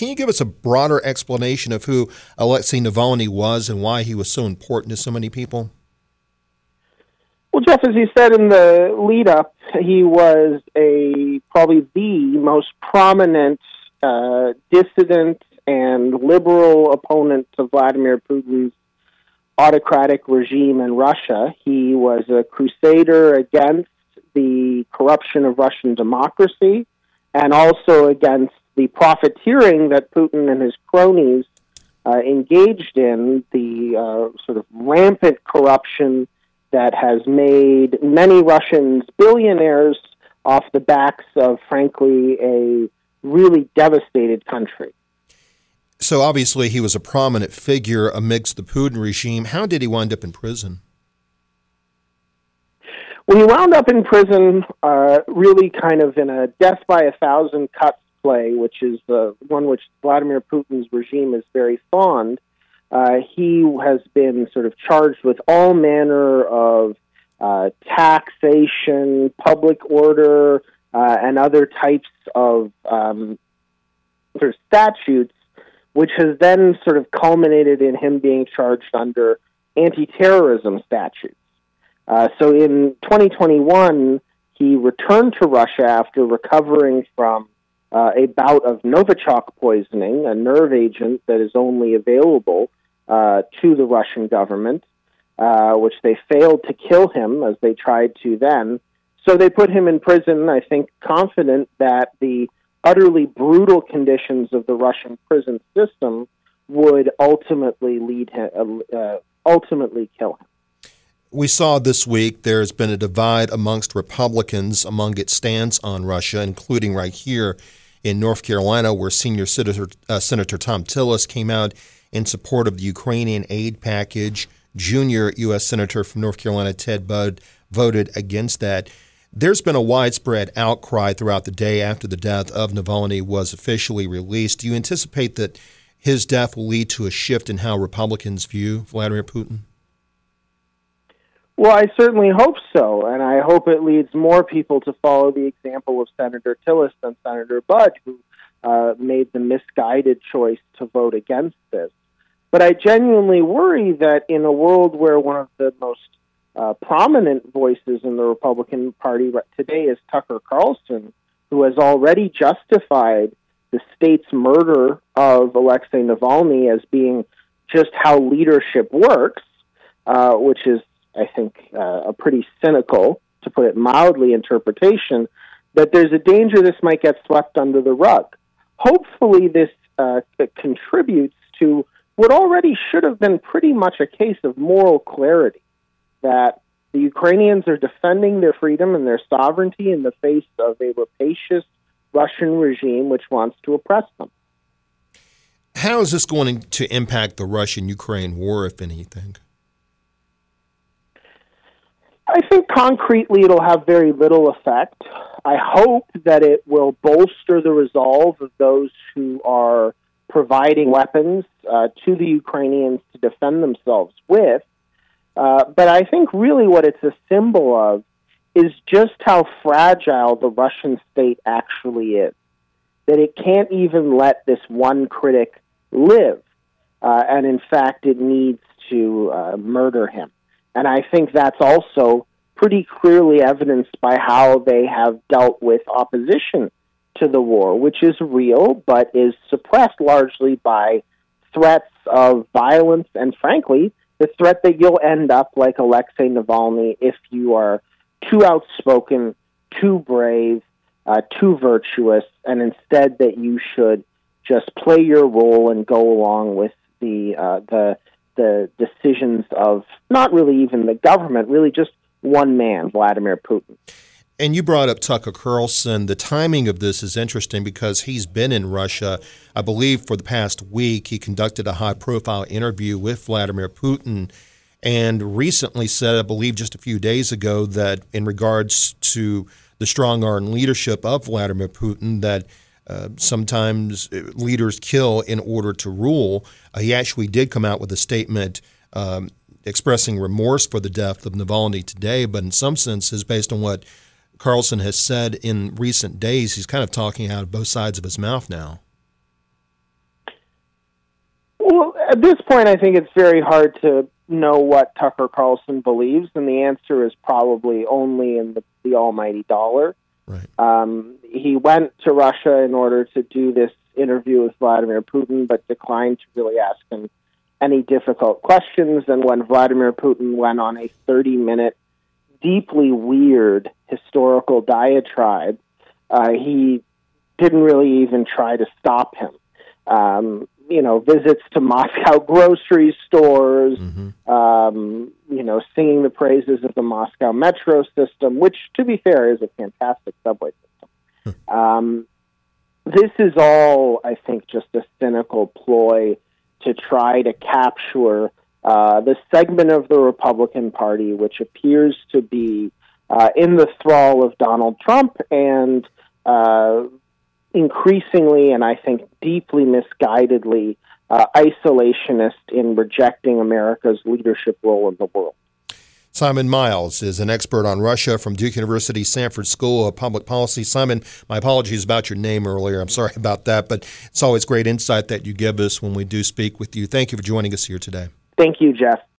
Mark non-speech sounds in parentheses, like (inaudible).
can you give us a broader explanation of who Alexei Navalny was and why he was so important to so many people? Well, Jeff, as you said in the lead up, he was a probably the most prominent uh, dissident and liberal opponent to Vladimir Putin's autocratic regime in Russia. He was a crusader against the corruption of Russian democracy and also against the profiteering that Putin and his cronies uh, engaged in, the uh, sort of rampant corruption that has made many Russians billionaires off the backs of, frankly, a really devastated country. So obviously, he was a prominent figure amidst the Putin regime. How did he wind up in prison? Well, he wound up in prison, uh, really kind of in a death by a thousand cuts play, which is the one which Vladimir Putin's regime is very fond. Uh, he has been sort of charged with all manner of uh, taxation, public order, uh, and other types of um, sort of statutes which has then sort of culminated in him being charged under anti terrorism statutes. Uh, so in 2021, he returned to Russia after recovering from uh, a bout of Novichok poisoning, a nerve agent that is only available uh, to the Russian government, uh, which they failed to kill him as they tried to then. So they put him in prison, I think, confident that the utterly brutal conditions of the Russian prison system would ultimately lead him, uh, ultimately kill him. We saw this week there's been a divide amongst Republicans among its stance on Russia, including right here in North Carolina, where senior Senator, uh, Senator Thom Tillis came out in support of the Ukrainian aid package. Junior U.S. Senator from North Carolina, Ted Budd, voted against that. There's been a widespread outcry throughout the day after the death of Navalny was officially released. Do you anticipate that his death will lead to a shift in how Republicans view Vladimir Putin? Well, I certainly hope so, and I hope it leads more people to follow the example of Senator Tillis than Senator Budd, who uh, made the misguided choice to vote against this. But I genuinely worry that in a world where one of the most uh, prominent voices in the Republican Party today is Tucker Carlson, who has already justified the state's murder of Alexei Navalny as being just how leadership works, uh, which is, I think, uh, a pretty cynical, to put it mildly, interpretation. That there's a danger this might get swept under the rug. Hopefully, this uh, contributes to what already should have been pretty much a case of moral clarity that the Ukrainians are defending their freedom and their sovereignty in the face of a rapacious Russian regime which wants to oppress them. How is this going to impact the Russian Ukraine war, if anything? I think concretely it'll have very little effect. I hope that it will bolster the resolve of those who are providing weapons uh, to the Ukrainians to defend themselves with. Uh, but I think really what it's a symbol of is just how fragile the Russian state actually is. That it can't even let this one critic live. Uh, and in fact, it needs to uh, murder him. And I think that's also pretty clearly evidenced by how they have dealt with opposition to the war, which is real, but is suppressed largely by threats of violence and, frankly, the threat that you'll end up like Alexei Navalny if you are too outspoken, too brave, uh, too virtuous, and instead that you should just play your role and go along with the uh, the the decisions of not really even the government, really just one man, Vladimir Putin. And you brought up Tucker Carlson. The timing of this is interesting because he's been in Russia, I believe, for the past week. He conducted a high profile interview with Vladimir Putin and recently said, I believe just a few days ago, that in regards to the strong arm leadership of Vladimir Putin, that uh, sometimes leaders kill in order to rule. Uh, he actually did come out with a statement um, expressing remorse for the death of Navalny today, but in some senses, based on what Carlson has said in recent days, he's kind of talking out of both sides of his mouth now. Well, at this point, I think it's very hard to know what Tucker Carlson believes, and the answer is probably only in the, the almighty dollar. Right. Um, he went to Russia in order to do this interview with Vladimir Putin, but declined to really ask him any difficult questions. And when Vladimir Putin went on a 30 minute, deeply weird historical diatribe, uh, he didn't really even try to stop him. Um, you know, visits to Moscow (laughs) grocery stores, Mm-hmm. um, you know, singing the praises of the Moscow metro system, which, to be fair, is a fantastic subway system. um, this is all, I think, just a cynical ploy to try to capture uh, the segment of the Republican Party which appears to be uh, in the thrall of Donald Trump and uh, increasingly, and I think deeply misguidedly, uh, isolationist in rejecting America's leadership role in the world. Simon Miles is an expert on Russia from Duke University Sanford School of Public Policy. Simon, my apologies about your name earlier. I'm sorry about that, but it's always great insight that you give us when we do speak with you. Thank you for joining us here today. Thank you, Jeff.